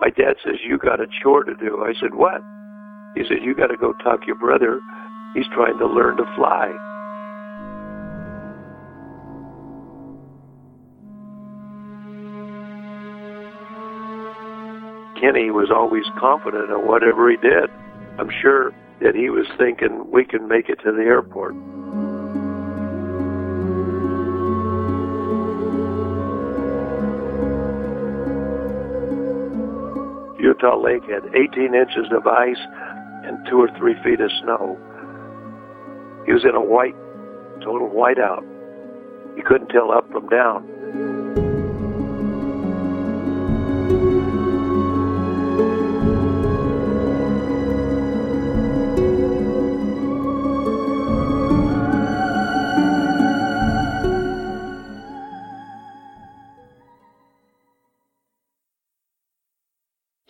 my dad says, You got a chore to do. I said, What? He said, You got to go talk your brother. He's trying to learn to fly. Kenny was always confident in whatever he did. I'm sure that he was thinking we can make it to the airport. Utah Lake had 18 inches of ice and two or three feet of snow. He was in a white, total whiteout. You couldn't tell up from down.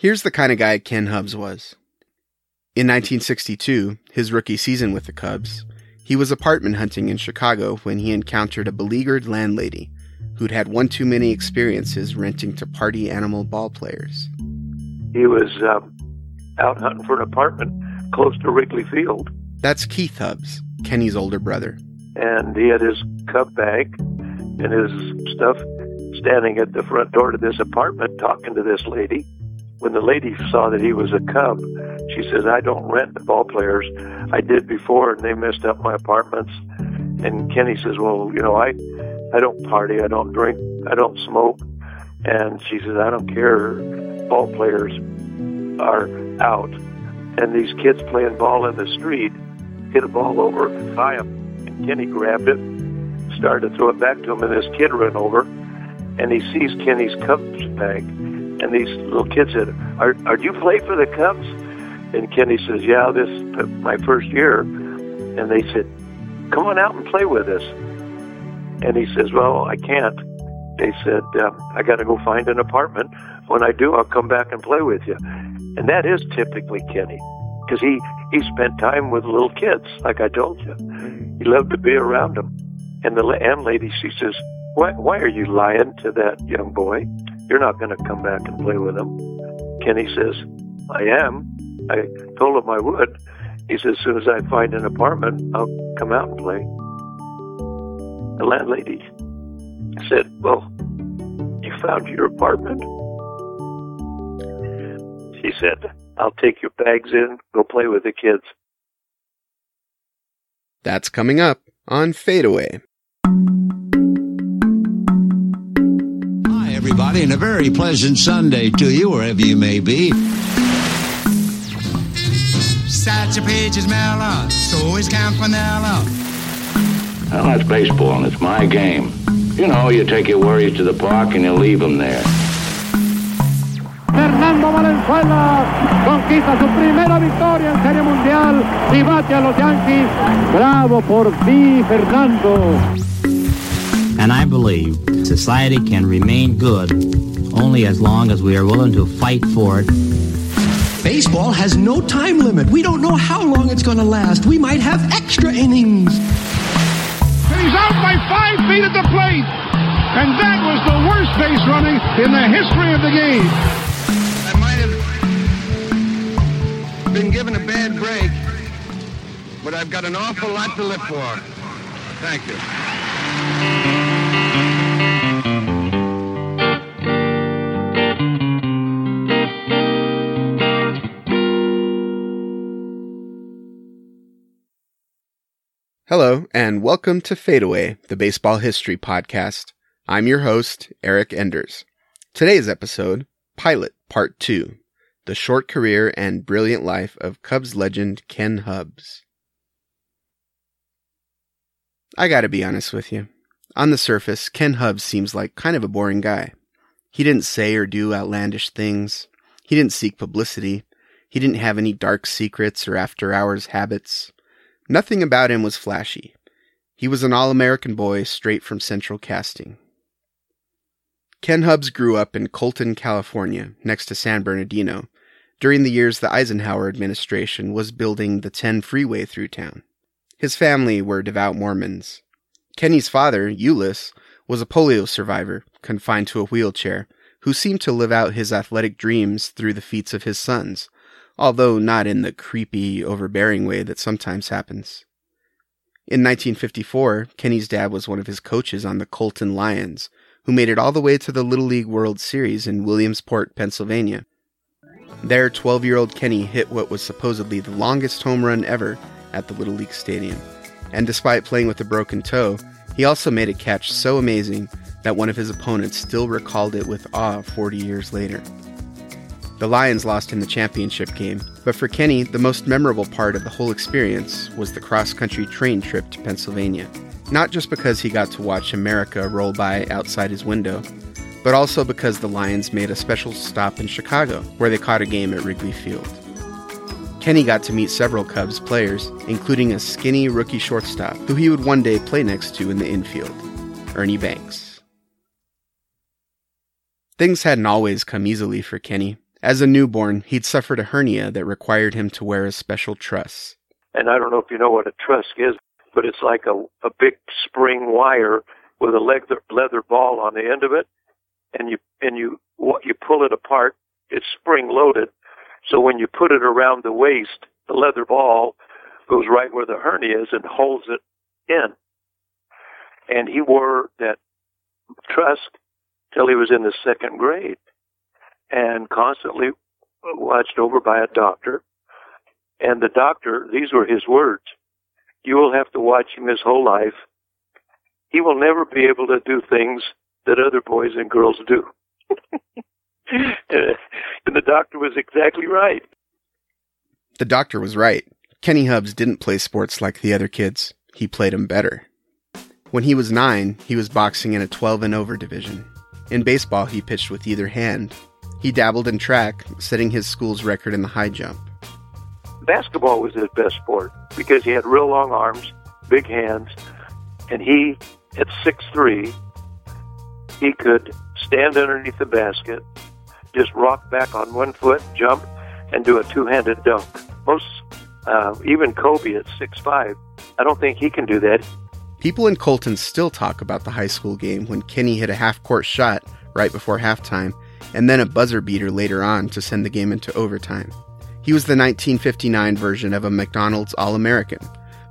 Here's the kind of guy Ken Hubbs was. In 1962, his rookie season with the Cubs, he was apartment hunting in Chicago when he encountered a beleaguered landlady who'd had one too many experiences renting to party animal ball players. He was um, out hunting for an apartment close to Wrigley Field. That's Keith Hubbs, Kenny's older brother. And he had his Cub bag and his stuff standing at the front door to this apartment talking to this lady when the lady saw that he was a Cub, she says, I don't rent to ball players. I did before, and they messed up my apartments. And Kenny says, Well, you know, I, I don't party, I don't drink, I don't smoke. And she says, I don't care. Ball players are out. And these kids playing ball in the street hit a ball over by him. And Kenny grabbed it, started to throw it back to him, and this kid ran over, and he sees Kenny's Cubs bag and these little kids said, "Are are you play for the Cubs?" And Kenny says, "Yeah, this is my first year." And they said, "Come on out and play with us." And he says, "Well, I can't." They said, uh, "I got to go find an apartment. When I do, I'll come back and play with you." And that is typically Kenny, because he he spent time with little kids, like I told you. He loved to be around them. And the landlady, she says, "Why why are you lying to that young boy?" You're not going to come back and play with him. Kenny says, I am. I told him I would. He says, as soon as I find an apartment, I'll come out and play. The landlady said, Well, you found your apartment? She said, I'll take your bags in, go play with the kids. That's coming up on Fadeaway. Everybody, and a very pleasant Sunday to you, wherever you may be. Satchel Paige is mellow, so is Campanella. Well, that's baseball, and it's my game. You know, you take your worries to the park and you leave them there. Fernando Valenzuela conquista su primera victoria en Serie Mundial y bate a los Yankees. Bravo por ti, Fernando. And I believe society can remain good only as long as we are willing to fight for it. Baseball has no time limit. We don't know how long it's going to last. We might have extra innings. And he's out by five feet at the plate. And that was the worst base running in the history of the game. I might have been given a bad break, but I've got an awful lot to live for. Thank you. Hello, and welcome to Fadeaway, the baseball history podcast. I'm your host, Eric Enders. Today's episode, Pilot Part 2 The Short Career and Brilliant Life of Cubs legend Ken Hubbs. I gotta be honest with you. On the surface, Ken Hubbs seems like kind of a boring guy. He didn't say or do outlandish things. He didn't seek publicity. He didn't have any dark secrets or after hours habits. Nothing about him was flashy. He was an all American boy straight from Central Casting. Ken Hubbs grew up in Colton, California, next to San Bernardino, during the years the Eisenhower administration was building the 10 freeway through town. His family were devout Mormons. Kenny's father, Euless, was a polio survivor, confined to a wheelchair, who seemed to live out his athletic dreams through the feats of his sons, although not in the creepy, overbearing way that sometimes happens. In 1954, Kenny's dad was one of his coaches on the Colton Lions, who made it all the way to the Little League World Series in Williamsport, Pennsylvania. There, 12 year old Kenny hit what was supposedly the longest home run ever at the Little League Stadium. And despite playing with a broken toe, he also made a catch so amazing that one of his opponents still recalled it with awe 40 years later. The Lions lost in the championship game, but for Kenny, the most memorable part of the whole experience was the cross country train trip to Pennsylvania. Not just because he got to watch America roll by outside his window, but also because the Lions made a special stop in Chicago, where they caught a game at Wrigley Field. Kenny got to meet several Cubs players, including a skinny rookie shortstop who he would one day play next to in the infield, Ernie Banks. Things hadn't always come easily for Kenny. As a newborn, he'd suffered a hernia that required him to wear a special truss. And I don't know if you know what a truss is, but it's like a, a big spring wire with a leather, leather ball on the end of it. And you, and you, what you pull it apart, it's spring loaded. So when you put it around the waist, the leather ball goes right where the hernia is and holds it in. And he wore that truss till he was in the second grade and constantly watched over by a doctor. And the doctor, these were his words. You will have to watch him his whole life. He will never be able to do things that other boys and girls do. and the doctor was exactly right. The doctor was right. Kenny Hubbs didn't play sports like the other kids. He played them better. When he was nine, he was boxing in a 12 and over division. In baseball, he pitched with either hand, he dabbled in track, setting his school's record in the high jump. Basketball was his best sport because he had real long arms, big hands, and he, at six three, he could stand underneath the basket, just rock back on one foot, jump, and do a two-handed dunk. Most, uh, even Kobe at six five, I don't think he can do that. People in Colton still talk about the high school game when Kenny hit a half-court shot right before halftime and then a buzzer beater later on to send the game into overtime. He was the 1959 version of a McDonald's All American,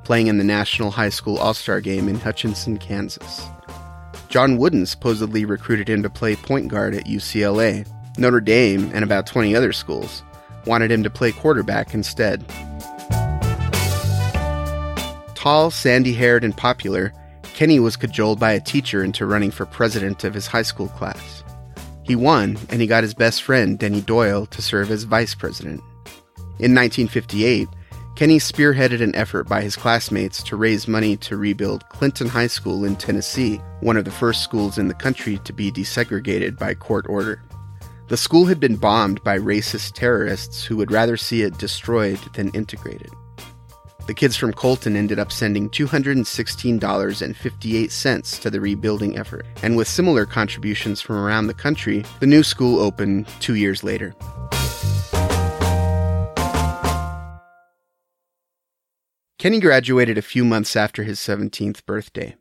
playing in the National High School All Star game in Hutchinson, Kansas. John Wooden supposedly recruited him to play point guard at UCLA. Notre Dame and about 20 other schools wanted him to play quarterback instead. Tall, sandy haired, and popular, Kenny was cajoled by a teacher into running for president of his high school class. He won, and he got his best friend, Denny Doyle, to serve as vice president. In 1958, Kenny spearheaded an effort by his classmates to raise money to rebuild Clinton High School in Tennessee, one of the first schools in the country to be desegregated by court order. The school had been bombed by racist terrorists who would rather see it destroyed than integrated. The kids from Colton ended up sending $216.58 to the rebuilding effort, and with similar contributions from around the country, the new school opened two years later. Kenny graduated a few months after his 17th birthday.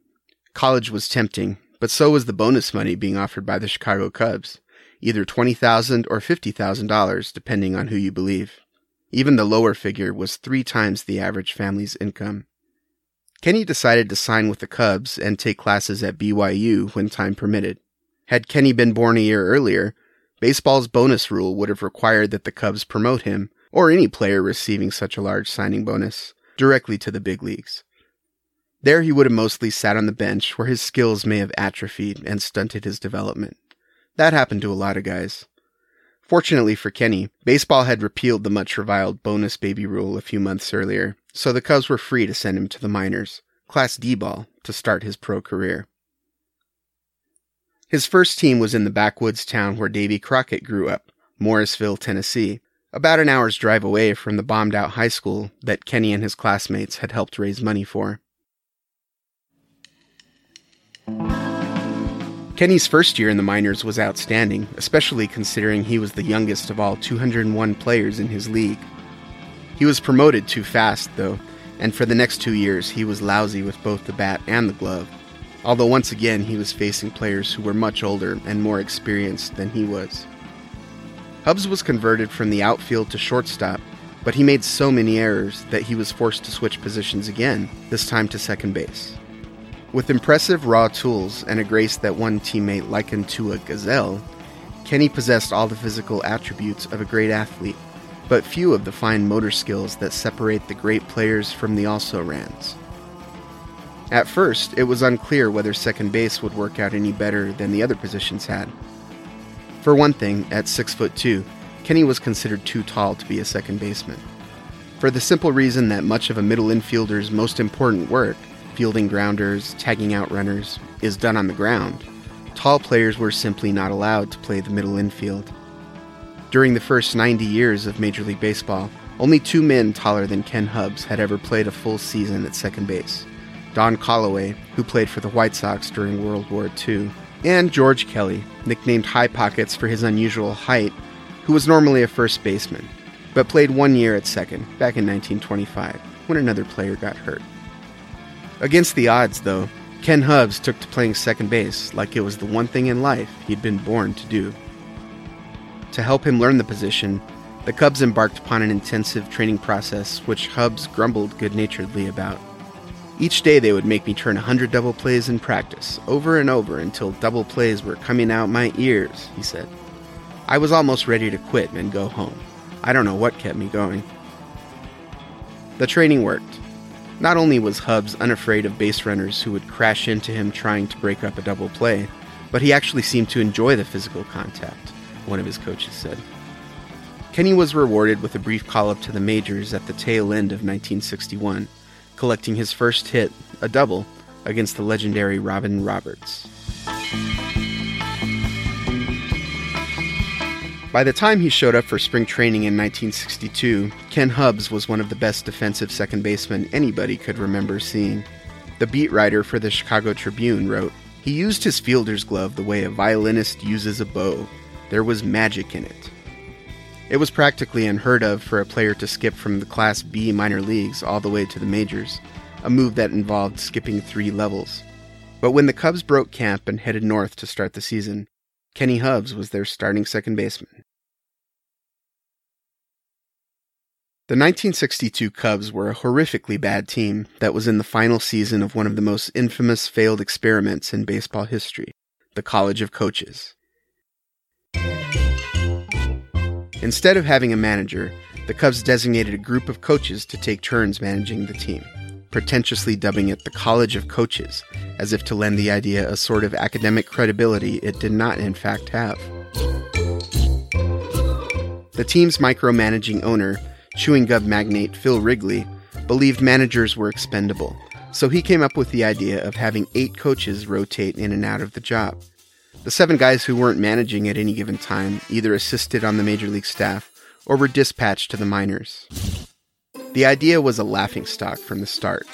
College was tempting, but so was the bonus money being offered by the Chicago Cubs, either $20,000 or $50,000 depending on who you believe. Even the lower figure was three times the average family's income. Kenny decided to sign with the Cubs and take classes at BYU when time permitted. Had Kenny been born a year earlier, baseball's bonus rule would have required that the Cubs promote him, or any player receiving such a large signing bonus, directly to the big leagues. There he would have mostly sat on the bench where his skills may have atrophied and stunted his development. That happened to a lot of guys. Fortunately for Kenny, baseball had repealed the much reviled bonus baby rule a few months earlier, so the Cubs were free to send him to the minors, Class D ball, to start his pro career. His first team was in the backwoods town where Davy Crockett grew up, Morrisville, Tennessee, about an hour's drive away from the bombed out high school that Kenny and his classmates had helped raise money for. Kenny's first year in the minors was outstanding, especially considering he was the youngest of all 201 players in his league. He was promoted too fast, though, and for the next two years he was lousy with both the bat and the glove. although once again he was facing players who were much older and more experienced than he was. Hubbs was converted from the outfield to shortstop, but he made so many errors that he was forced to switch positions again, this time to second base. With impressive raw tools and a grace that one teammate likened to a gazelle, Kenny possessed all the physical attributes of a great athlete, but few of the fine motor skills that separate the great players from the also rans. At first, it was unclear whether second base would work out any better than the other positions had. For one thing, at 6 foot 2, Kenny was considered too tall to be a second baseman. For the simple reason that much of a middle infielder's most important work, fielding grounders, tagging out runners, is done on the ground, tall players were simply not allowed to play the middle infield. During the first 90 years of Major League Baseball, only two men taller than Ken Hubbs had ever played a full season at second base Don Kolloway, who played for the White Sox during World War II, and George Kelly, nicknamed High Pockets for his unusual height, who was normally a first baseman, but played one year at second back in 1925 when another player got hurt. Against the odds, though, Ken Hubbs took to playing second base like it was the one thing in life he'd been born to do. To help him learn the position, the Cubs embarked upon an intensive training process which Hubbs grumbled good naturedly about. Each day they would make me turn a hundred double plays in practice, over and over until double plays were coming out my ears, he said. I was almost ready to quit and go home. I don't know what kept me going. The training worked. Not only was Hubbs unafraid of base runners who would crash into him trying to break up a double play, but he actually seemed to enjoy the physical contact, one of his coaches said. Kenny was rewarded with a brief call up to the majors at the tail end of 1961 collecting his first hit, a double, against the legendary Robin Roberts. By the time he showed up for spring training in 1962, Ken Hubbs was one of the best defensive second basemen anybody could remember seeing. The beat writer for the Chicago Tribune wrote, He used his fielder's glove the way a violinist uses a bow. There was magic in it. It was practically unheard of for a player to skip from the Class B minor leagues all the way to the majors, a move that involved skipping three levels. But when the Cubs broke camp and headed north to start the season, Kenny Hubbs was their starting second baseman. The 1962 Cubs were a horrifically bad team that was in the final season of one of the most infamous failed experiments in baseball history the College of Coaches. Instead of having a manager, the Cubs designated a group of coaches to take turns managing the team, pretentiously dubbing it the College of Coaches, as if to lend the idea a sort of academic credibility it did not in fact have. The team's micromanaging owner, chewing gum magnate Phil Wrigley, believed managers were expendable, so he came up with the idea of having eight coaches rotate in and out of the job. The seven guys who weren't managing at any given time either assisted on the major league staff or were dispatched to the minors. The idea was a laughingstock from the start.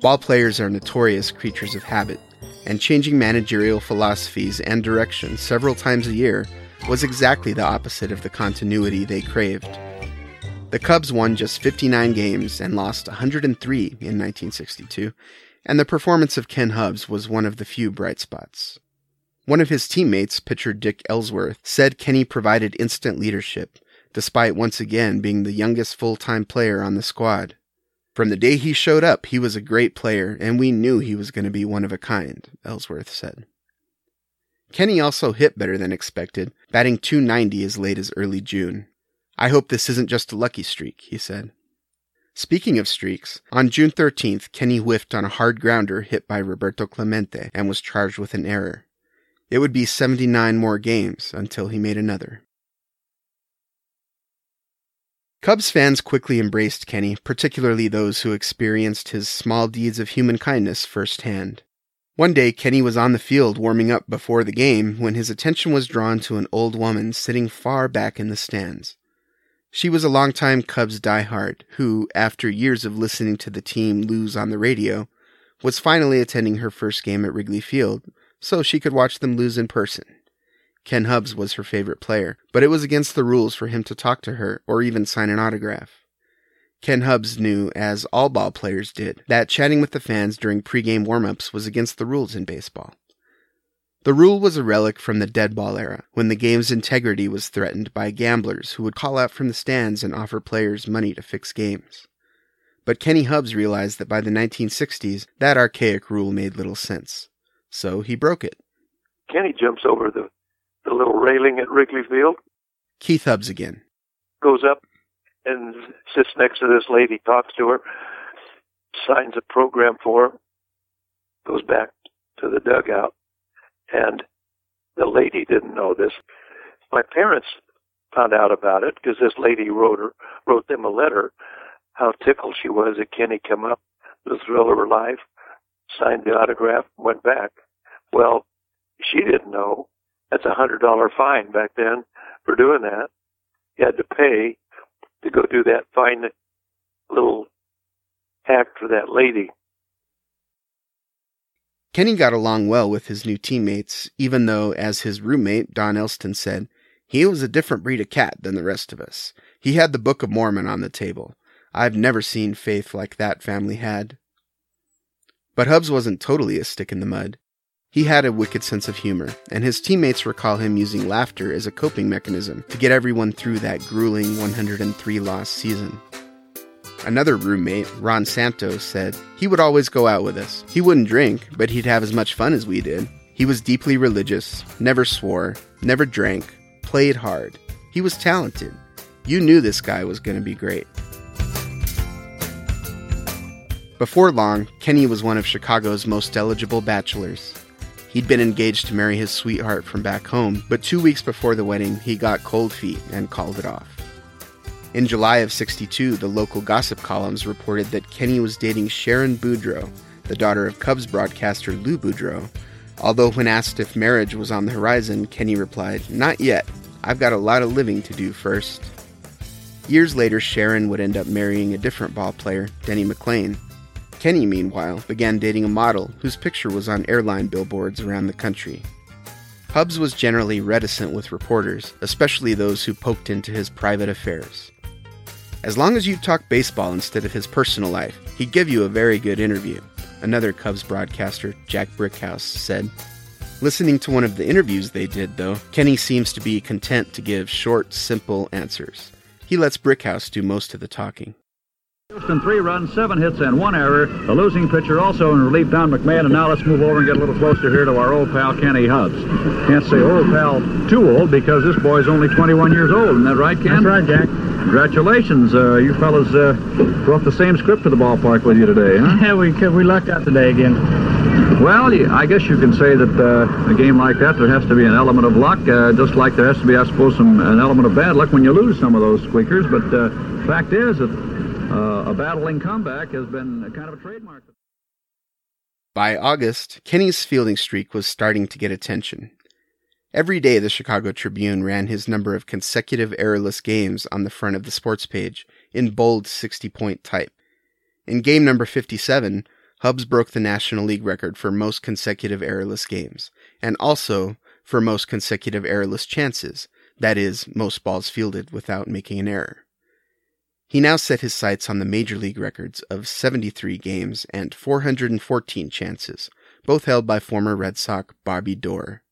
Ball players are notorious creatures of habit, and changing managerial philosophies and direction several times a year was exactly the opposite of the continuity they craved. The Cubs won just 59 games and lost 103 in 1962, and the performance of Ken Hubbs was one of the few bright spots. One of his teammates, pitcher Dick Ellsworth, said Kenny provided instant leadership, despite once again being the youngest full time player on the squad. From the day he showed up, he was a great player, and we knew he was going to be one of a kind, Ellsworth said. Kenny also hit better than expected, batting 290 as late as early June. I hope this isn't just a lucky streak, he said. Speaking of streaks, on June 13th, Kenny whiffed on a hard grounder hit by Roberto Clemente and was charged with an error. It would be 79 more games until he made another. Cubs fans quickly embraced Kenny, particularly those who experienced his small deeds of human kindness firsthand. One day, Kenny was on the field warming up before the game when his attention was drawn to an old woman sitting far back in the stands. She was a longtime Cubs diehard who, after years of listening to the team lose on the radio, was finally attending her first game at Wrigley Field so she could watch them lose in person. Ken Hubbs was her favorite player, but it was against the rules for him to talk to her or even sign an autograph. Ken Hubbs knew, as all ball players did, that chatting with the fans during pregame warm-ups was against the rules in baseball. The rule was a relic from the dead ball era, when the game's integrity was threatened by gamblers who would call out from the stands and offer players money to fix games. But Kenny Hubbs realized that by the 1960s, that archaic rule made little sense. So he broke it. Kenny jumps over the, the little railing at Wrigley Field. Keith Hubbs again. Goes up and sits next to this lady, talks to her, signs a program for her, goes back to the dugout and the lady didn't know this. My parents found out about it because this lady wrote her, wrote them a letter. How tickled she was that Kenny come up, the thrill of her life, signed the autograph, went back. Well, she didn't know. That's a hundred dollar fine back then for doing that. You had to pay to go do that fine little act for that lady. Kenny got along well with his new teammates, even though, as his roommate, Don Elston, said, he was a different breed of cat than the rest of us. He had the Book of Mormon on the table. I've never seen faith like that family had. But Hubbs wasn't totally a stick in the mud. He had a wicked sense of humor, and his teammates recall him using laughter as a coping mechanism to get everyone through that grueling 103 loss season. Another roommate, Ron Santo, said he would always go out with us. He wouldn't drink, but he'd have as much fun as we did. He was deeply religious, never swore, never drank, played hard. He was talented. You knew this guy was going to be great. Before long, Kenny was one of Chicago's most eligible bachelors. He'd been engaged to marry his sweetheart from back home, but two weeks before the wedding, he got cold feet and called it off. In July of 62, the local gossip columns reported that Kenny was dating Sharon Boudreau, the daughter of Cubs broadcaster Lou Boudreau. Although, when asked if marriage was on the horizon, Kenny replied, Not yet. I've got a lot of living to do first. Years later, Sharon would end up marrying a different ball player, Denny McLain. Kenny, meanwhile, began dating a model whose picture was on airline billboards around the country. Hubbs was generally reticent with reporters, especially those who poked into his private affairs. As long as you talk baseball instead of his personal life, he'd give you a very good interview, another Cubs broadcaster, Jack Brickhouse, said. Listening to one of the interviews they did, though, Kenny seems to be content to give short, simple answers. He lets Brickhouse do most of the talking. Houston, three runs, seven hits, and one error. The losing pitcher also in relief, Don McMahon. And now let's move over and get a little closer here to our old pal, Kenny Hubbs. Can't say old pal too old because this boy's only 21 years old. Isn't that right, Ken? That's right, Jack. Congratulations. Uh, you fellas uh, brought the same script to the ballpark with you today, huh? Yeah, we, we lucked out today again. Well, I guess you can say that uh, a game like that, there has to be an element of luck, uh, just like there has to be, I suppose, some an element of bad luck when you lose some of those squeakers. But uh, fact is that uh, a battling comeback has been kind of a trademark. By August, Kenny's fielding streak was starting to get attention. Every day, the Chicago Tribune ran his number of consecutive errorless games on the front of the sports page in bold 60 point type. In game number 57, Hubbs broke the National League record for most consecutive errorless games, and also for most consecutive errorless chances, that is, most balls fielded without making an error. He now set his sights on the major league records of 73 games and 414 chances, both held by former Red Sox Bobby Doerr.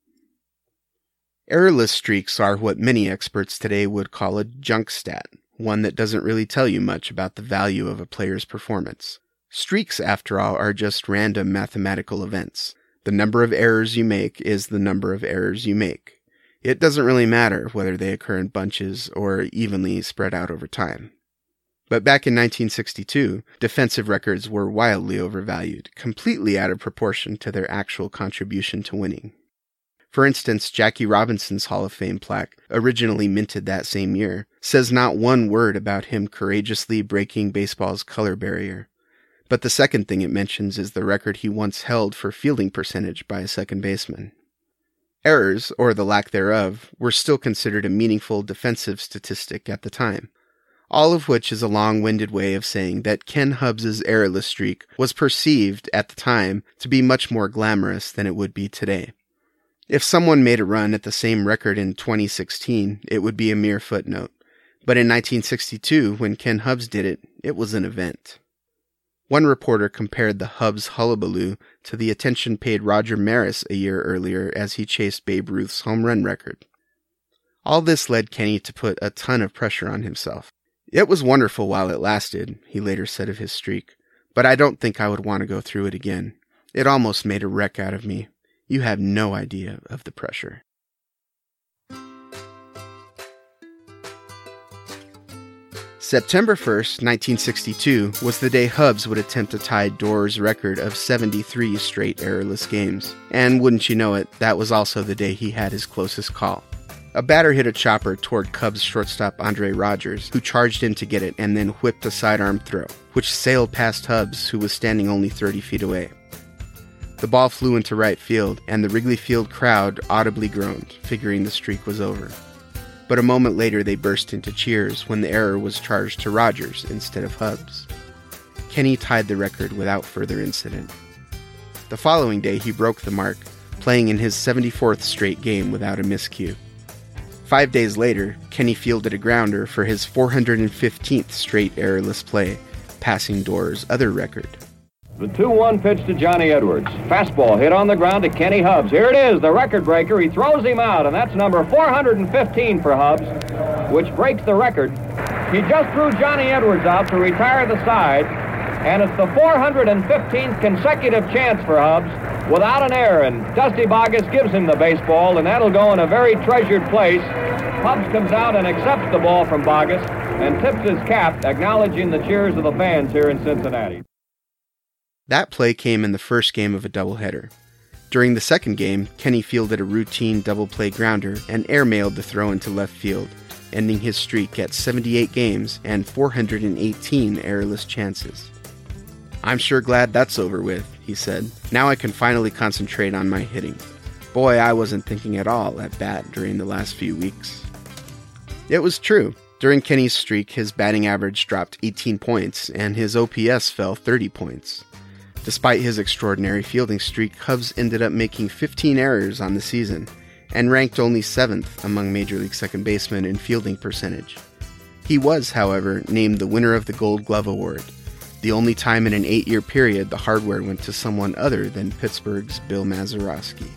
Errorless streaks are what many experts today would call a junk stat, one that doesn't really tell you much about the value of a player's performance. Streaks, after all, are just random mathematical events. The number of errors you make is the number of errors you make. It doesn't really matter whether they occur in bunches or evenly spread out over time. But back in 1962, defensive records were wildly overvalued, completely out of proportion to their actual contribution to winning. For instance, Jackie Robinson's Hall of Fame plaque, originally minted that same year, says not one word about him courageously breaking baseball's color barrier. But the second thing it mentions is the record he once held for fielding percentage by a second baseman. Errors, or the lack thereof, were still considered a meaningful defensive statistic at the time all of which is a long-winded way of saying that Ken Hubbs's errorless streak was perceived at the time to be much more glamorous than it would be today. If someone made a run at the same record in 2016, it would be a mere footnote. But in 1962, when Ken Hubbs did it, it was an event. One reporter compared the Hubbs hullabaloo to the attention paid Roger Maris a year earlier as he chased Babe Ruth's home run record. All this led Kenny to put a ton of pressure on himself. It was wonderful while it lasted, he later said of his streak, but I don't think I would want to go through it again. It almost made a wreck out of me. You have no idea of the pressure. September 1st, 1962, was the day Hubbs would attempt to tie Doerr's record of 73 straight errorless games. And wouldn't you know it, that was also the day he had his closest call. A batter hit a chopper toward Cubs shortstop Andre Rodgers, who charged in to get it and then whipped a sidearm throw, which sailed past Hubbs, who was standing only 30 feet away. The ball flew into right field, and the Wrigley Field crowd audibly groaned, figuring the streak was over but a moment later they burst into cheers when the error was charged to Rogers instead of Hubbs. Kenny tied the record without further incident. The following day he broke the mark, playing in his 74th straight game without a miscue. Five days later, Kenny fielded a grounder for his 415th straight errorless play, passing Doerr's other record. The 2-1 pitch to Johnny Edwards. Fastball hit on the ground to Kenny Hubbs. Here it is, the record breaker. He throws him out, and that's number 415 for Hubbs, which breaks the record. He just threw Johnny Edwards out to retire the side, and it's the 415th consecutive chance for Hubbs without an error, and Dusty Boggess gives him the baseball, and that'll go in a very treasured place. Hubbs comes out and accepts the ball from Boggess and tips his cap, acknowledging the cheers of the fans here in Cincinnati. That play came in the first game of a doubleheader. During the second game, Kenny fielded a routine double play grounder and airmailed the throw into left field, ending his streak at 78 games and 418 errorless chances. I'm sure glad that's over with, he said. Now I can finally concentrate on my hitting. Boy, I wasn't thinking at all at bat during the last few weeks. It was true. During Kenny's streak, his batting average dropped 18 points and his OPS fell 30 points. Despite his extraordinary fielding streak, Hubbs ended up making 15 errors on the season and ranked only 7th among Major League second basemen in fielding percentage. He was, however, named the winner of the Gold Glove Award, the only time in an eight year period the hardware went to someone other than Pittsburgh's Bill Mazeroski.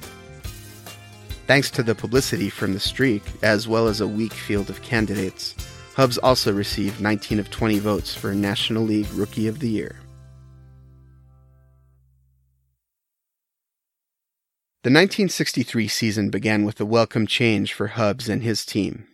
Thanks to the publicity from the streak, as well as a weak field of candidates, Hubbs also received 19 of 20 votes for National League Rookie of the Year. The 1963 season began with a welcome change for Hubbs and his team.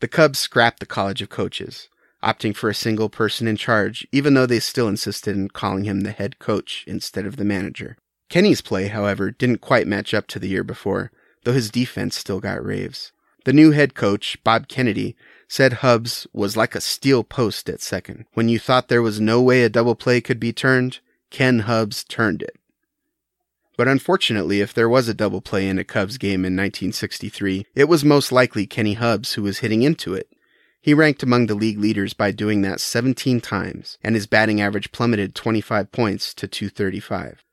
The Cubs scrapped the College of Coaches, opting for a single person in charge, even though they still insisted in calling him the head coach instead of the manager. Kenny's play, however, didn't quite match up to the year before, though his defense still got raves. The new head coach, Bob Kennedy, said Hubbs was like a steel post at second. When you thought there was no way a double play could be turned, Ken Hubbs turned it. But unfortunately, if there was a double play in a Cubs game in 1963, it was most likely Kenny Hubbs who was hitting into it. He ranked among the league leaders by doing that 17 times, and his batting average plummeted 25 points to 235.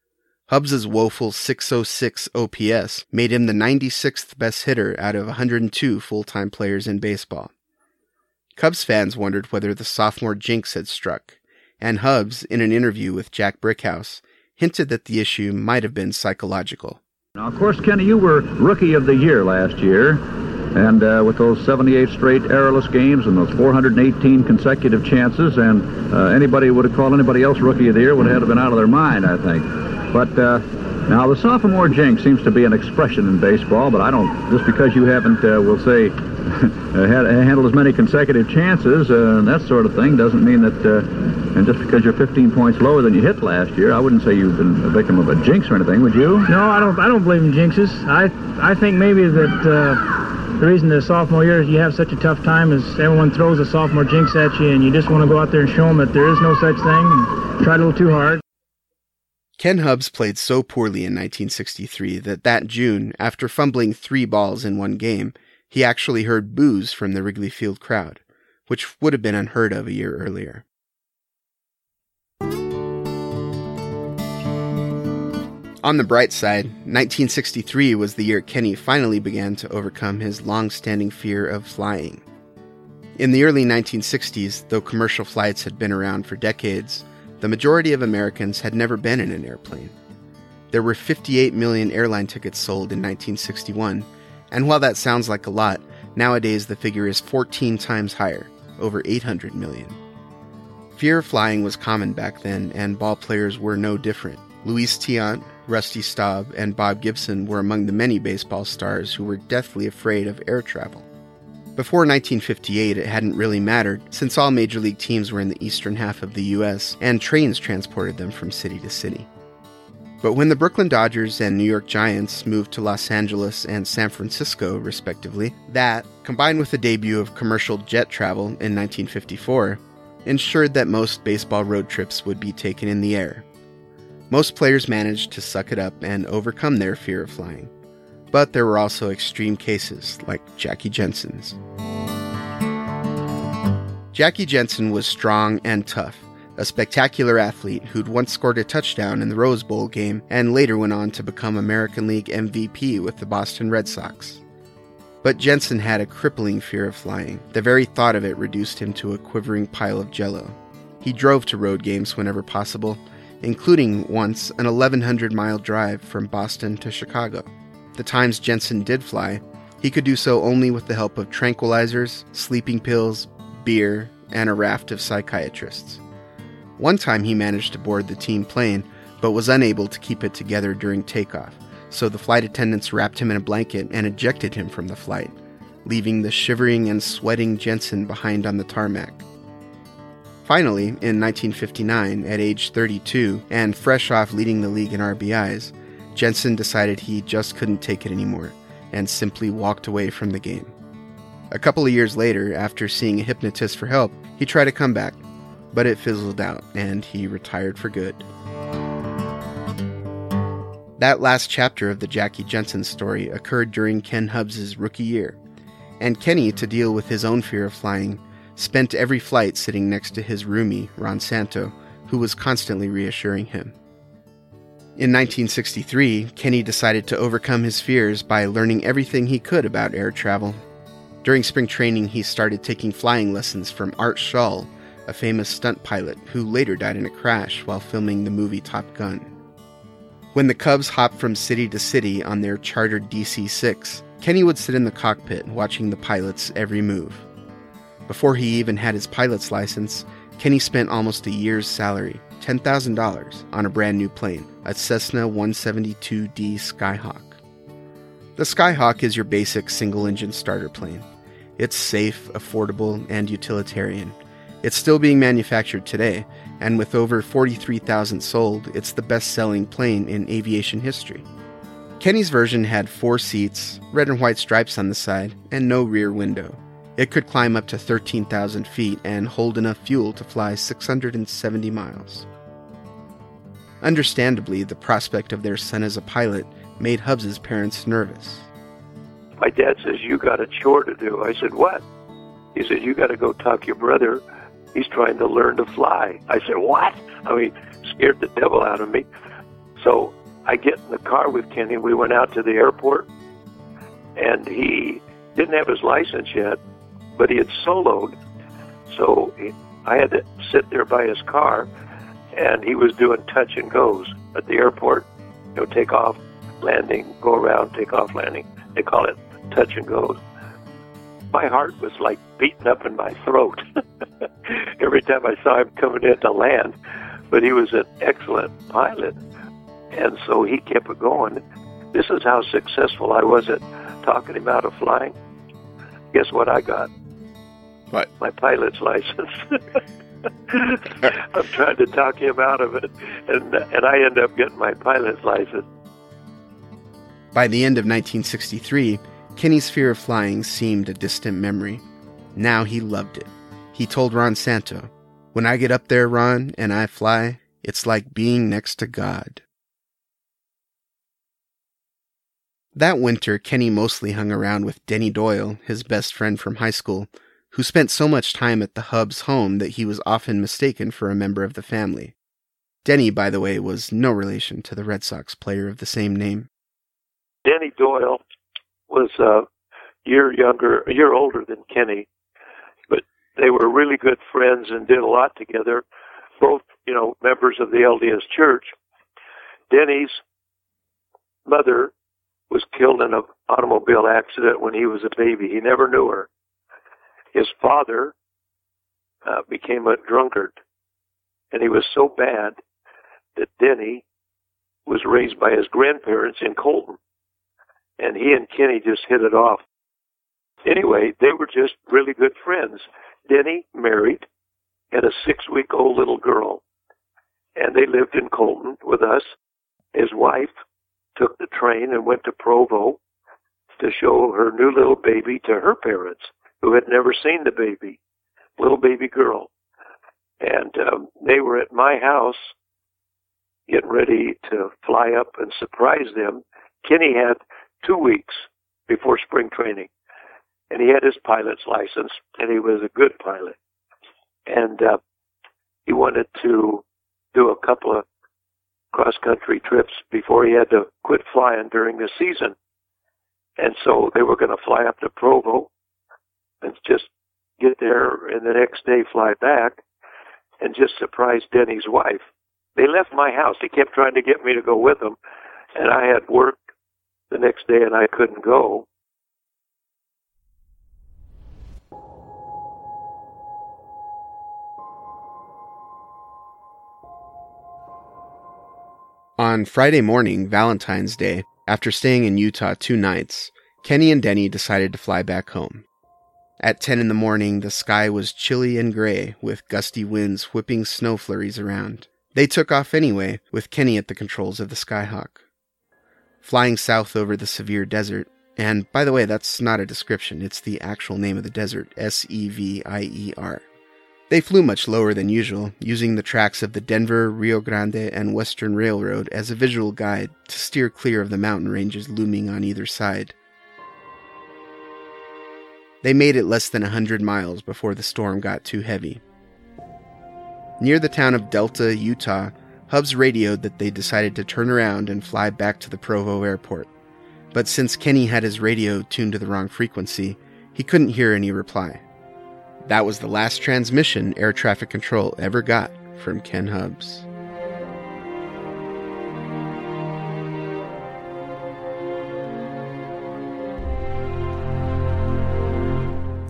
Hubbs's woeful 606 OPS made him the 96th best hitter out of 102 full-time players in baseball. Cubs fans wondered whether the sophomore jinx had struck, and Hubbs, in an interview with Jack Brickhouse, hinted that the issue might have been psychological. Now, of course, Kenny, you were Rookie of the Year last year, and uh, with those 78 straight errorless games and those 418 consecutive chances, and uh, anybody would have called anybody else Rookie of the Year would have been out of their mind, I think. But uh, now the sophomore jinx seems to be an expression in baseball, but I don't. Just because you haven't, uh, we'll say, had, handled as many consecutive chances, uh, that sort of thing, doesn't mean that and just because you're 15 points lower than you hit last year, I wouldn't say you've been a victim of a jinx or anything, would you? No, I don't. I don't believe in jinxes. I I think maybe that uh, the reason the sophomore year you have such a tough time is everyone throws a sophomore jinx at you, and you just want to go out there and show them that there is no such thing. Try a little too hard. Ken Hubbs played so poorly in 1963 that that June, after fumbling three balls in one game, he actually heard boos from the Wrigley Field crowd, which would have been unheard of a year earlier. On the bright side, 1963 was the year Kenny finally began to overcome his long standing fear of flying. In the early 1960s, though commercial flights had been around for decades, the majority of Americans had never been in an airplane. There were 58 million airline tickets sold in 1961, and while that sounds like a lot, nowadays the figure is 14 times higher, over 800 million. Fear of flying was common back then, and ball players were no different. Luis Tiant, Rusty Staub, and Bob Gibson were among the many baseball stars who were deathly afraid of air travel. Before 1958, it hadn't really mattered, since all major league teams were in the eastern half of the U.S., and trains transported them from city to city. But when the Brooklyn Dodgers and New York Giants moved to Los Angeles and San Francisco, respectively, that, combined with the debut of commercial jet travel in 1954, ensured that most baseball road trips would be taken in the air. Most players managed to suck it up and overcome their fear of flying. But there were also extreme cases, like Jackie Jensen's. Jackie Jensen was strong and tough, a spectacular athlete who'd once scored a touchdown in the Rose Bowl game and later went on to become American League MVP with the Boston Red Sox. But Jensen had a crippling fear of flying. The very thought of it reduced him to a quivering pile of jello. He drove to road games whenever possible, including once an 1,100 mile drive from Boston to Chicago. The times Jensen did fly, he could do so only with the help of tranquilizers, sleeping pills, beer, and a raft of psychiatrists. One time he managed to board the team plane, but was unable to keep it together during takeoff, so the flight attendants wrapped him in a blanket and ejected him from the flight, leaving the shivering and sweating Jensen behind on the tarmac. Finally, in 1959, at age 32, and fresh off leading the league in RBIs, Jensen decided he just couldn't take it anymore and simply walked away from the game. A couple of years later, after seeing a hypnotist for help, he tried to come back, but it fizzled out and he retired for good. That last chapter of the Jackie Jensen story occurred during Ken Hubbs' rookie year, and Kenny, to deal with his own fear of flying, spent every flight sitting next to his roomie, Ron Santo, who was constantly reassuring him. In 1963, Kenny decided to overcome his fears by learning everything he could about air travel. During spring training, he started taking flying lessons from Art Scholl, a famous stunt pilot who later died in a crash while filming the movie Top Gun. When the Cubs hopped from city to city on their chartered DC 6, Kenny would sit in the cockpit watching the pilot's every move. Before he even had his pilot's license, Kenny spent almost a year's salary, $10,000, on a brand new plane, a Cessna 172D Skyhawk. The Skyhawk is your basic single engine starter plane. It's safe, affordable, and utilitarian, it's still being manufactured today, and with over 43,000 sold, it's the best selling plane in aviation history. Kenny's version had four seats, red and white stripes on the side, and no rear window. It could climb up to 13,000 feet and hold enough fuel to fly 670 miles. Understandably, the prospect of their son as a pilot made Hubbs's parents nervous. My dad says, You got a chore to do. I said, What? He said, You got to go talk your brother He's trying to learn to fly. I said, What? I mean, scared the devil out of me. So I get in the car with Kenny. We went out to the airport, and he didn't have his license yet, but he had soloed. So he, I had to sit there by his car, and he was doing touch and goes at the airport. You know, take off, landing, go around, take off, landing. They call it touch and goes my heart was like beating up in my throat every time I saw him coming in to land. But he was an excellent pilot, and so he kept it going. This is how successful I was at talking him out of flying. Guess what I got? My pilot's license. I'm trying to talk him out of it, and and I end up getting my pilot's license. By the end of 1963, Kenny's fear of flying seemed a distant memory. Now he loved it. He told Ron Santo, When I get up there, Ron, and I fly, it's like being next to God. That winter, Kenny mostly hung around with Denny Doyle, his best friend from high school, who spent so much time at the Hubbs home that he was often mistaken for a member of the family. Denny, by the way, was no relation to the Red Sox player of the same name. Denny Doyle was a year younger, a year older than Kenny, but they were really good friends and did a lot together, both, you know, members of the LDS Church. Denny's mother was killed in an automobile accident when he was a baby. He never knew her. His father uh, became a drunkard, and he was so bad that Denny was raised by his grandparents in Colton. And he and Kenny just hit it off. Anyway, they were just really good friends. Denny married, had a six week old little girl, and they lived in Colton with us. His wife took the train and went to Provo to show her new little baby to her parents, who had never seen the baby, little baby girl. And um, they were at my house getting ready to fly up and surprise them. Kenny had two weeks before spring training, and he had his pilot's license, and he was a good pilot. And uh, he wanted to do a couple of cross country trips before he had to quit flying during the season. And so they were going to fly up to Provo and just get there and the next day fly back and just surprise Denny's wife. They left my house. He kept trying to get me to go with them, and I had work the next day and I couldn't go. On Friday morning, Valentine's Day, after staying in Utah two nights, Kenny and Denny decided to fly back home. At 10 in the morning, the sky was chilly and gray, with gusty winds whipping snow flurries around. They took off anyway, with Kenny at the controls of the Skyhawk. Flying south over the Sevier Desert, and by the way, that's not a description, it's the actual name of the desert S E V I E R. They flew much lower than usual, using the tracks of the Denver, Rio Grande, and Western Railroad as a visual guide to steer clear of the mountain ranges looming on either side. They made it less than a hundred miles before the storm got too heavy. Near the town of Delta, Utah, Hubbs radioed that they decided to turn around and fly back to the Provo airport. But since Kenny had his radio tuned to the wrong frequency, he couldn't hear any reply. That was the last transmission air traffic control ever got from Ken Hubbs.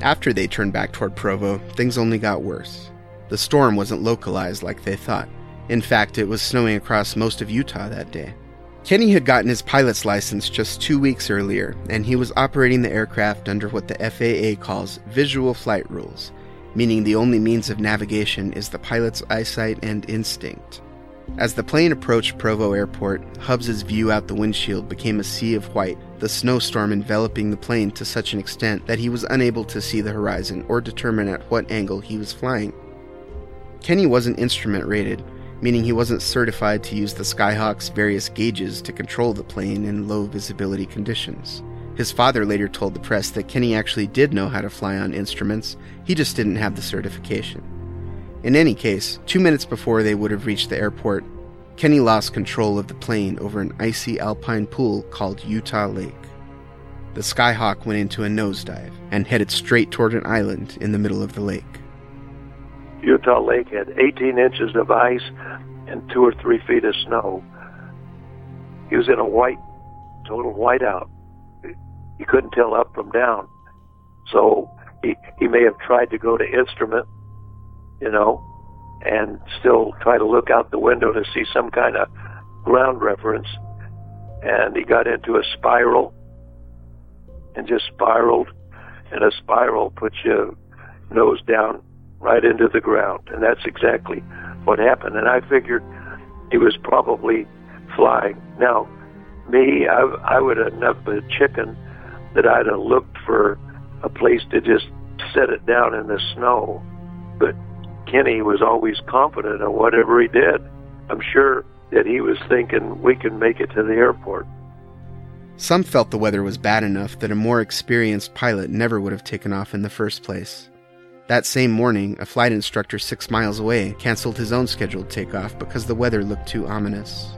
After they turned back toward Provo, things only got worse. The storm wasn't localized like they thought. In fact, it was snowing across most of Utah that day. Kenny had gotten his pilot's license just two weeks earlier, and he was operating the aircraft under what the FAA calls visual flight rules, meaning the only means of navigation is the pilot's eyesight and instinct. As the plane approached Provo Airport, Hubbs's view out the windshield became a sea of white, the snowstorm enveloping the plane to such an extent that he was unable to see the horizon or determine at what angle he was flying. Kenny wasn't instrument rated, meaning he wasn't certified to use the Skyhawk's various gauges to control the plane in low visibility conditions. His father later told the press that Kenny actually did know how to fly on instruments, he just didn't have the certification. In any case, two minutes before they would have reached the airport, Kenny lost control of the plane over an icy alpine pool called Utah Lake. The Skyhawk went into a nosedive and headed straight toward an island in the middle of the lake. Utah Lake had 18 inches of ice and two or three feet of snow. He was in a white, total whiteout. He couldn't tell up from down. So he, he may have tried to go to instrument, you know, and still try to look out the window to see some kind of ground reference. And he got into a spiral and just spiraled. And a spiral puts you nose down right into the ground. And that's exactly what happened. And I figured he was probably flying. Now, me, I, I would have enough of a chicken that I'd have looked for a place to just set it down in the snow. But Kenny was always confident in whatever he did. I'm sure that he was thinking we can make it to the airport. Some felt the weather was bad enough that a more experienced pilot never would have taken off in the first place. That same morning, a flight instructor six miles away canceled his own scheduled takeoff because the weather looked too ominous.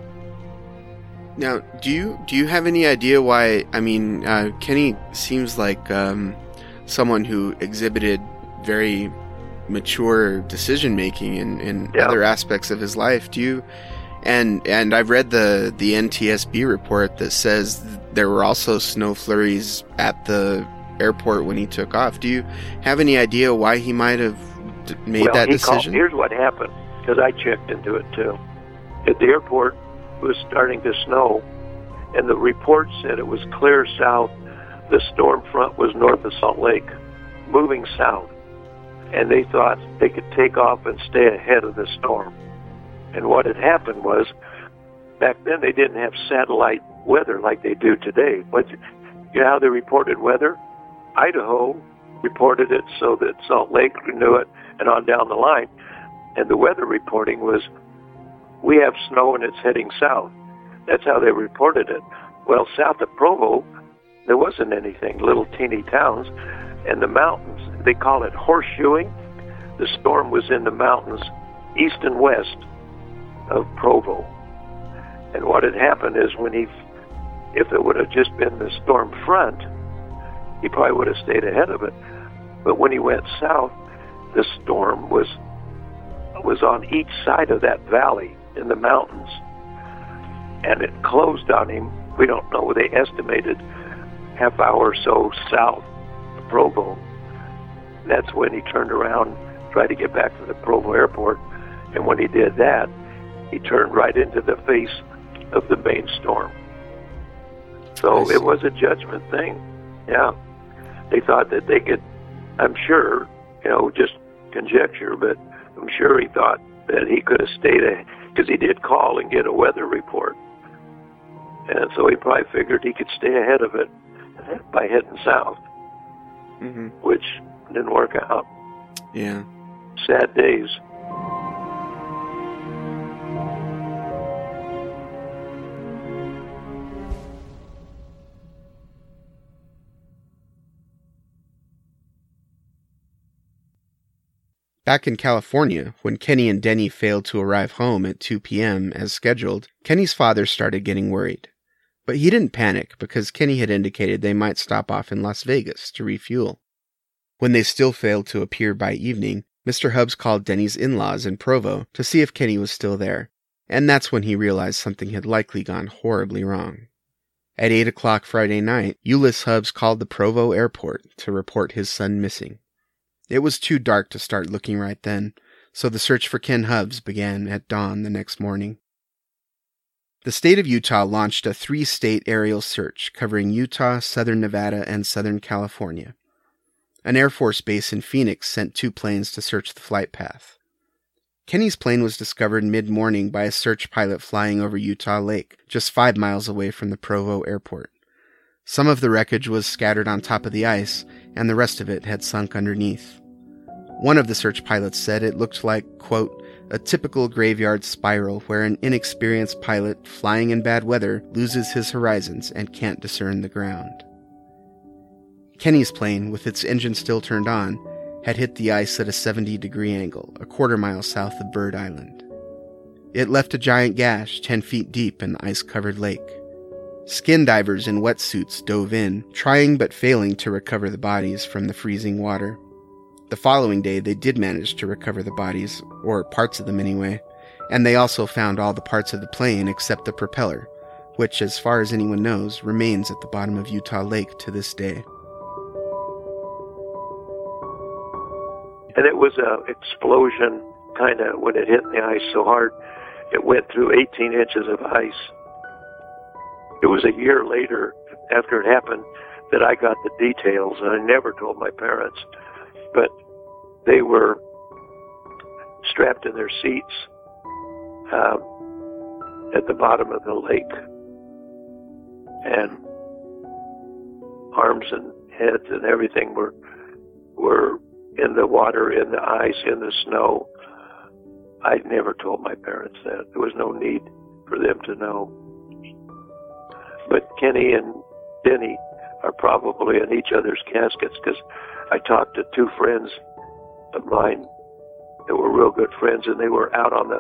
Now, do you do you have any idea why? I mean, uh, Kenny seems like um, someone who exhibited very mature decision making in, in Yeah. other aspects of his life. Do you? And and I've read the the NTSB report that says there were also snow flurries at the airport when he took off. Do you have any idea why he might have d- made well, that he called- decision? here's what happened, because I checked into it too. At the airport, it was starting to snow, and the report said it was clear south. The storm front was north of Salt Lake, moving south, and they thought they could take off and stay ahead of the storm. And what had happened was, back then they didn't have satellite weather like they do today. But you know how they reported weather? Idaho reported it so that Salt Lake knew it, and on down the line. And the weather reporting was, we have snow and it's heading south. That's how they reported it. Well, south of Provo, there wasn't anything, little teeny towns, and the mountains, they call it horseshoeing. The storm was in the mountains east and west of Provo. And what had happened is when he, if it would have just been the storm front, he probably would have stayed ahead of it. But when he went south, the storm was was on each side of that valley in the mountains, and it closed on him. We don't know. They estimated half hour or so south of Provo. That's when he turned around, tried to get back to the Provo airport, and when he did that, he turned right into the face of the main storm. So it was a judgment thing. Yeah. They thought that they could, I'm sure, you know, just conjecture, but I'm sure he thought that he could have stayed, because he did call and get a weather report. And so he probably figured he could stay ahead of it by heading south, hmm which didn't work out. Yeah. Sad days. Back in California, when Kenny and Denny failed to arrive home at 2 p.m. as scheduled, Kenny's father started getting worried. But he didn't panic because Kenny had indicated they might stop off in Las Vegas to refuel. When they still failed to appear by evening, Mr. Hubbs called Denny's in laws in Provo to see if Kenny was still there, and that's when he realized something had likely gone horribly wrong. At 8 o'clock Friday night, Euless Hubbs called the Provo airport to report his son missing. It was too dark to start looking right then, so the search for Ken Hubbs began at dawn the next morning. The state of Utah launched a three state aerial search covering Utah, southern Nevada, and southern California. An Air Force base in Phoenix sent two planes to search the flight path. Kenny's plane was discovered mid morning by a search pilot flying over Utah Lake, just five miles away from the Provo airport. Some of the wreckage was scattered on top of the ice, and the rest of it had sunk underneath. One of the search pilots said it looked like, quote, a typical graveyard spiral where an inexperienced pilot flying in bad weather loses his horizons and can't discern the ground. Kenny's plane, with its engine still turned on, had hit the ice at a 70 degree angle, a quarter mile south of Bird Island. It left a giant gash 10 feet deep in the ice covered lake. Skin divers in wetsuits dove in, trying but failing to recover the bodies from the freezing water. The following day, they did manage to recover the bodies, or parts of them anyway, and they also found all the parts of the plane except the propeller, which, as far as anyone knows, remains at the bottom of Utah Lake to this day. And it was a explosion, kind of when it hit the ice so hard, it went through 18 inches of ice. It was a year later, after it happened, that I got the details, and I never told my parents. But they were strapped in their seats um, at the bottom of the lake, and arms and heads and everything were were in the water, in the ice, in the snow. I never told my parents that. There was no need for them to know. But Kenny and Denny are probably in each other's caskets because I talked to two friends of mine that were real good friends, and they were out on the,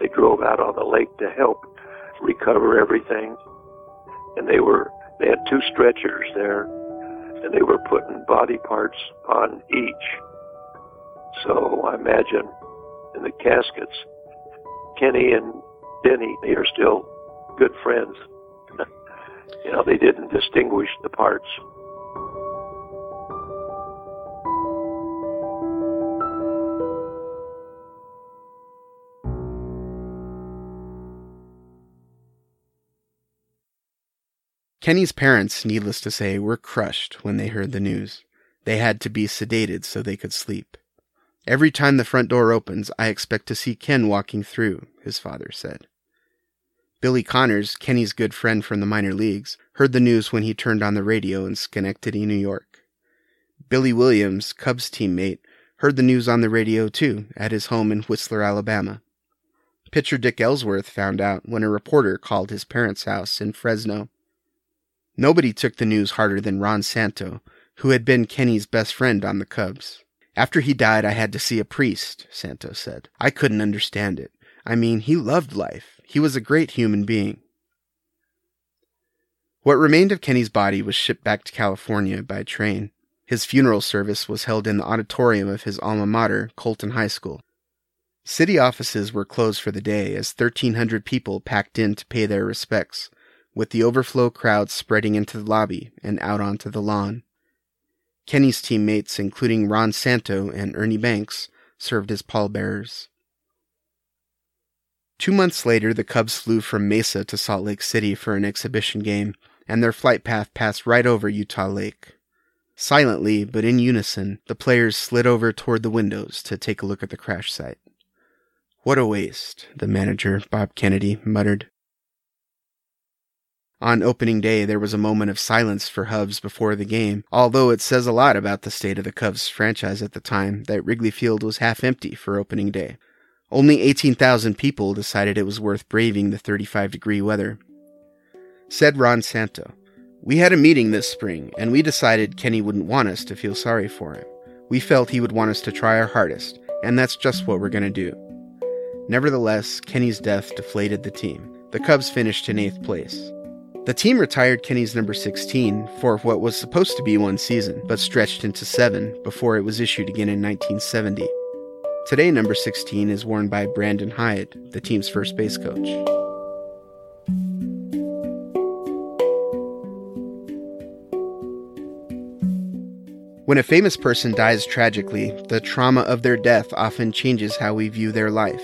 they drove out on the lake to help recover everything, and they were, they had two stretchers there, and they were putting body parts on each. So I imagine in the caskets, Kenny and Denny, they are still good friends. you know, they didn't distinguish the parts. Kenny's parents, needless to say, were crushed when they heard the news. They had to be sedated so they could sleep. Every time the front door opens, I expect to see Ken walking through, his father said. Billy Connors, Kenny's good friend from the minor leagues, heard the news when he turned on the radio in Schenectady, New York. Billy Williams, Cubs teammate, heard the news on the radio too, at his home in Whistler, Alabama. Pitcher Dick Ellsworth found out when a reporter called his parents' house in Fresno. Nobody took the news harder than Ron Santo, who had been Kenny's best friend on the Cubs. After he died, I had to see a priest, Santo said. I couldn't understand it. I mean, he loved life. He was a great human being. What remained of Kenny's body was shipped back to California by train. His funeral service was held in the auditorium of his alma mater, Colton High School. City offices were closed for the day as 1,300 people packed in to pay their respects, with the overflow crowd spreading into the lobby and out onto the lawn. Kenny's teammates, including Ron Santo and Ernie Banks, served as pallbearers. Two months later, the Cubs flew from Mesa to Salt Lake City for an exhibition game, and their flight path passed right over Utah Lake. Silently, but in unison, the players slid over toward the windows to take a look at the crash site. What a waste, the manager, Bob Kennedy, muttered. On opening day, there was a moment of silence for Hubbs before the game, although it says a lot about the state of the Cubs franchise at the time that Wrigley Field was half empty for opening day. Only 18,000 people decided it was worth braving the 35 degree weather. Said Ron Santo, We had a meeting this spring, and we decided Kenny wouldn't want us to feel sorry for him. We felt he would want us to try our hardest, and that's just what we're going to do. Nevertheless, Kenny's death deflated the team. The Cubs finished in eighth place. The team retired Kenny's number 16 for what was supposed to be one season, but stretched into seven before it was issued again in 1970. Today, number 16 is worn by Brandon Hyde, the team's first base coach. When a famous person dies tragically, the trauma of their death often changes how we view their life.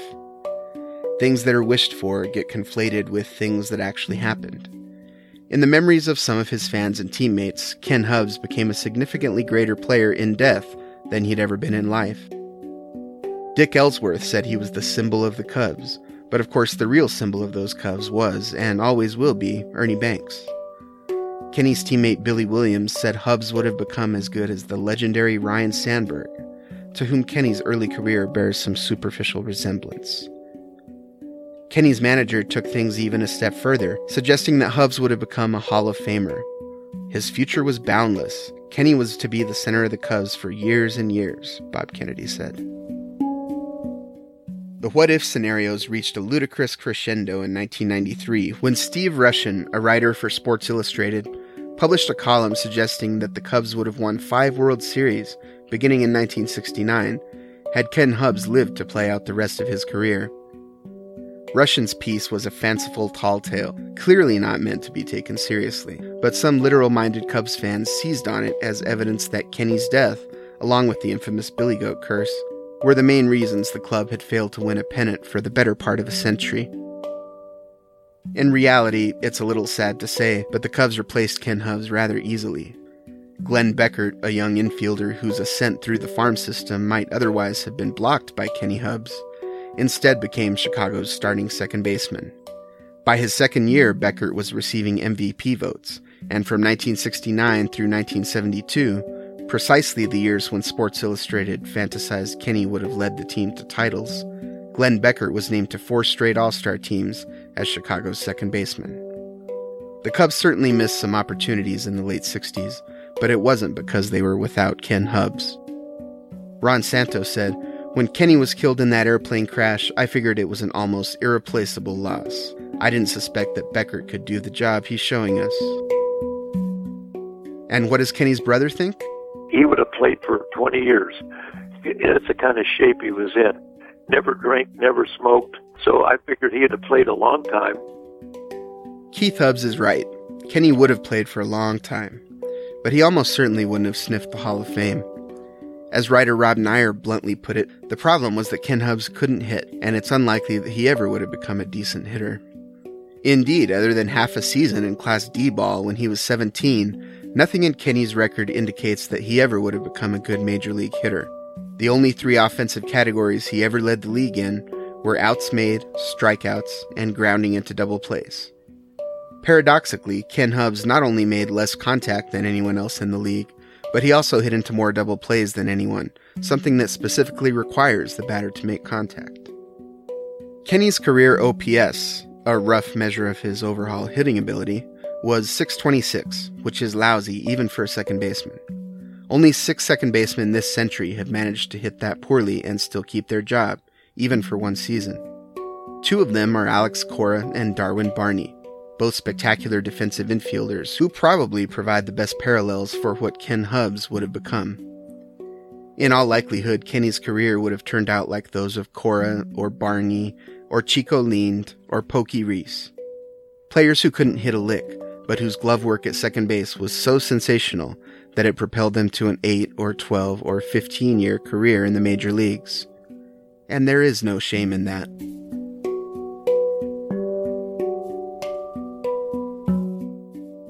Things that are wished for get conflated with things that actually happened. In the memories of some of his fans and teammates, Ken Hubbs became a significantly greater player in death than he'd ever been in life. Dick Ellsworth said he was the symbol of the Cubs, but of course the real symbol of those Cubs was, and always will be, Ernie Banks. Kenny's teammate Billy Williams said Hubbs would have become as good as the legendary Ryne Sandberg, to whom Kenny's early career bears some superficial resemblance. Kenny's manager took things even a step further, suggesting that Hubbs would have become a Hall of Famer. His future was boundless. Kenny was to be the center of the Cubs for years and years, Bob Kennedy said. The what if scenarios reached a ludicrous crescendo in 1993 when Steve Rushin, a writer for Sports Illustrated, published a column suggesting that the Cubs would have won five World Series beginning in 1969 had Ken Hubbs lived to play out the rest of his career. Rushin's piece was a fanciful tall tale, clearly not meant to be taken seriously, but some literal minded Cubs fans seized on it as evidence that Kenny's death, along with the infamous Billy Goat curse, were the main reasons the club had failed to win a pennant for the better part of a century. In reality, it's a little sad to say, but the Cubs replaced Ken Hubbs rather easily. Glenn Beckert, a young infielder whose ascent through the farm system might otherwise have been blocked by Kenny Hubbs, instead became Chicago's starting second baseman. By his second year, Beckert was receiving MVP votes, and from 1969 through 1972, precisely the years when Sports Illustrated fantasized Kenny would have led the team to titles, Glenn Beckert was named to four straight All Star teams as Chicago's second baseman. The Cubs certainly missed some opportunities in the late 60s, but it wasn't because they were without Ken Hubbs. Ron Santos said, when Kenny was killed in that airplane crash, I figured it was an almost irreplaceable loss. I didn't suspect that Beckert could do the job he's showing us. And what does Kenny's brother think? He would have played for 20 years. That's the kind of shape he was in. Never drank, never smoked. So I figured he had played a long time. Keith Hubbs is right. Kenny would have played for a long time, but he almost certainly wouldn't have sniffed the Hall of Fame. As writer Rob Neyer bluntly put it, the problem was that Ken Hubbs couldn't hit, and it's unlikely that he ever would have become a decent hitter. Indeed, other than half a season in Class D ball when he was 17, nothing in Kenny's record indicates that he ever would have become a good major league hitter. The only three offensive categories he ever led the league in were outs made, strikeouts, and grounding into double plays. Paradoxically, Ken Hubbs not only made less contact than anyone else in the league, but he also hit into more double plays than anyone, something that specifically requires the batter to make contact. Kenny's career OPS, a rough measure of his overall hitting ability, was 626, which is lousy even for a second baseman. Only six second basemen this century have managed to hit that poorly and still keep their job, even for one season. Two of them are Alex Cora and Darwin Barney, both spectacular defensive infielders who probably provide the best parallels for what Ken Hubbs would have become. In all likelihood, Kenny's career would have turned out like those of Cora or Barney or Chico Lind or Pokey Reese. Players who couldn't hit a lick, but whose glove work at second base was so sensational that it propelled them to an 8 or 12 or 15 year career in the major leagues. And there is no shame in that.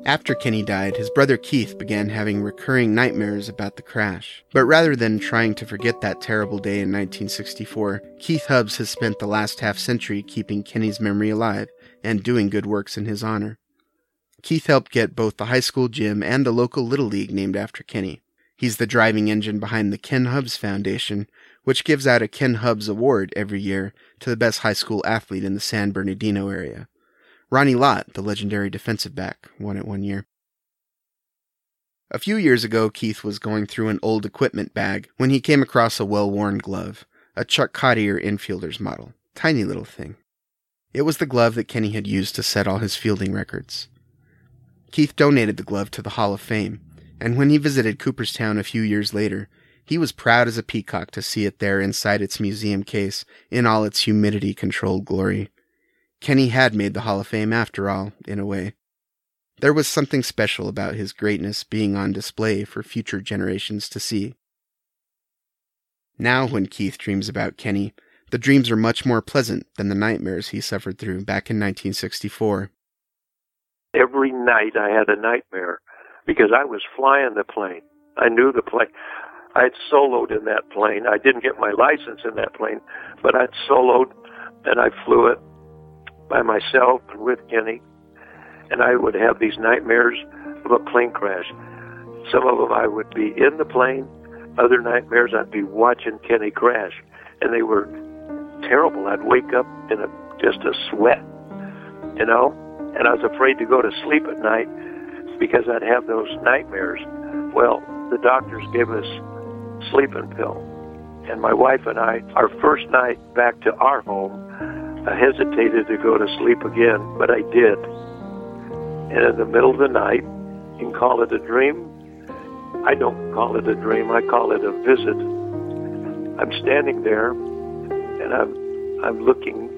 After Kenny died, his brother Keith began having recurring nightmares about the crash. But rather than trying to forget that terrible day in 1964, Keith Hubbs has spent the last half century keeping Kenny's memory alive and doing good works in his honor. Keith helped get both the high school gym and the local Little League named after Kenny. He's the driving engine behind the Ken Hubbs Foundation, which gives out a Ken Hubbs Award every year to the best high school athlete in the San Bernardino area. Ronnie Lott, the legendary defensive back, won it one year. A few years ago, Keith was going through an old equipment bag when he came across a well worn glove, a Chuck Cottier infielder's model. Tiny little thing. It was the glove that Kenny had used to set all his fielding records. Keith donated the glove to the Hall of Fame, and when he visited Cooperstown a few years later, he was proud as a peacock to see it there inside its museum case in all its humidity controlled glory. Kenny had made the Hall of Fame after all, in a way. There was something special about his greatness being on display for future generations to see. Now, when Keith dreams about Kenny, the dreams are much more pleasant than the nightmares he suffered through back in 1964. Every night I had a nightmare because I was flying the plane. I knew the plane. I had soloed in that plane. I didn't get my license in that plane, but I'd soloed and I flew it by myself and with Kenny, and I would have these nightmares of a plane crash. Some of them I would be in the plane, other nightmares I'd be watching Kenny crash, and they were terrible. I'd wake up in a just a sweat, you know, and I was afraid to go to sleep at night because I'd have those nightmares. Well, the doctors gave us sleeping pill, and my wife and I, our first night back to our home, I hesitated to go to sleep again, but I did. And in the middle of the night, you can call it a dream. I don't call it a dream. I call it a visit. I'm standing there, and I'm I'm looking.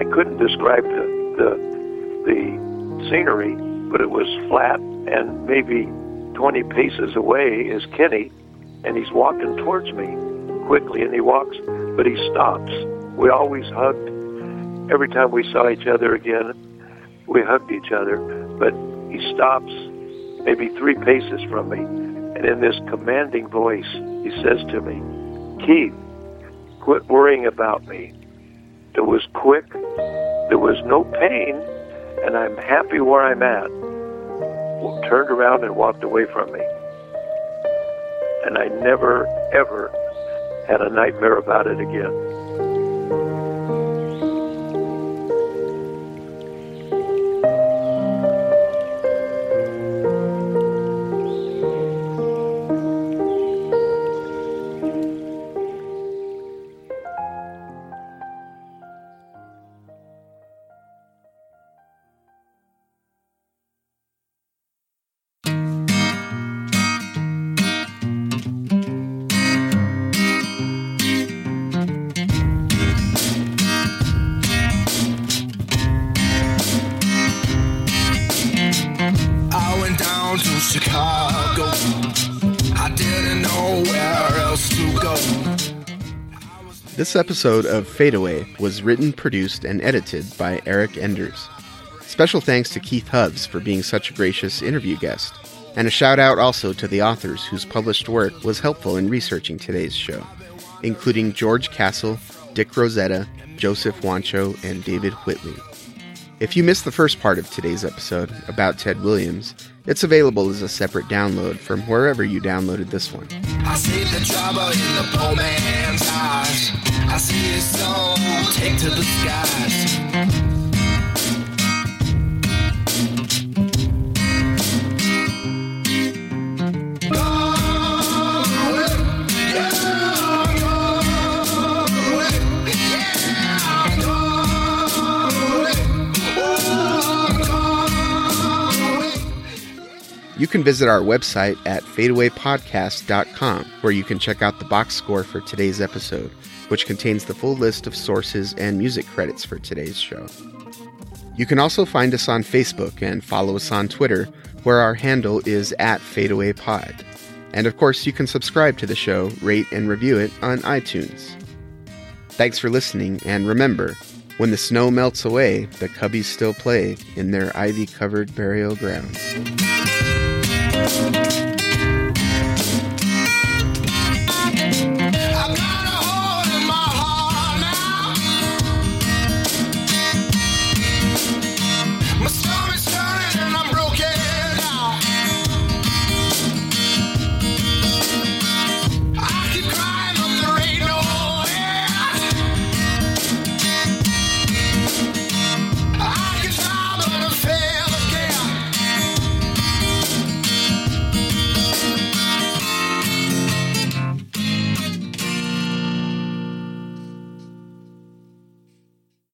I couldn't describe the the, the scenery, but it was flat, and maybe 20 paces away is Kenny, and he's walking towards me quickly, and he walks, but he stops we always hugged. Every time we saw each other again, we hugged each other. But he stops maybe three paces from me, and in this commanding voice, he says to me, Keith, quit worrying about me. It was quick, there was no pain, and I'm happy where I'm at. Turned around and walked away from me. And I never, ever had a nightmare about it again. This episode of Fadeaway was written, produced, and edited by Eric Enders. Special thanks to Keith Hubbs for being such a gracious interview guest. And a shout out also to the authors whose published work was helpful in researching today's show, including George Castle, Dick Rosetta, Joseph Wancho, and David Whitley. If you missed the first part of today's episode about Ted Williams, it's available as a separate download from wherever you downloaded this one. I see the trouble in the poor man's eyes. I see his soul take to the skies. Can visit our website at fadeawaypodcast.com, where you can check out the box score for today's episode, which contains the full list of sources and music credits for today's show. You can also find us on Facebook and follow us on Twitter, where our handle is at fadeawaypod. And of course, you can subscribe to the show, rate, and review it on iTunes. Thanks for listening, and remember, when the snow melts away, the Cubbies still play in their ivy covered burial ground. Thank you.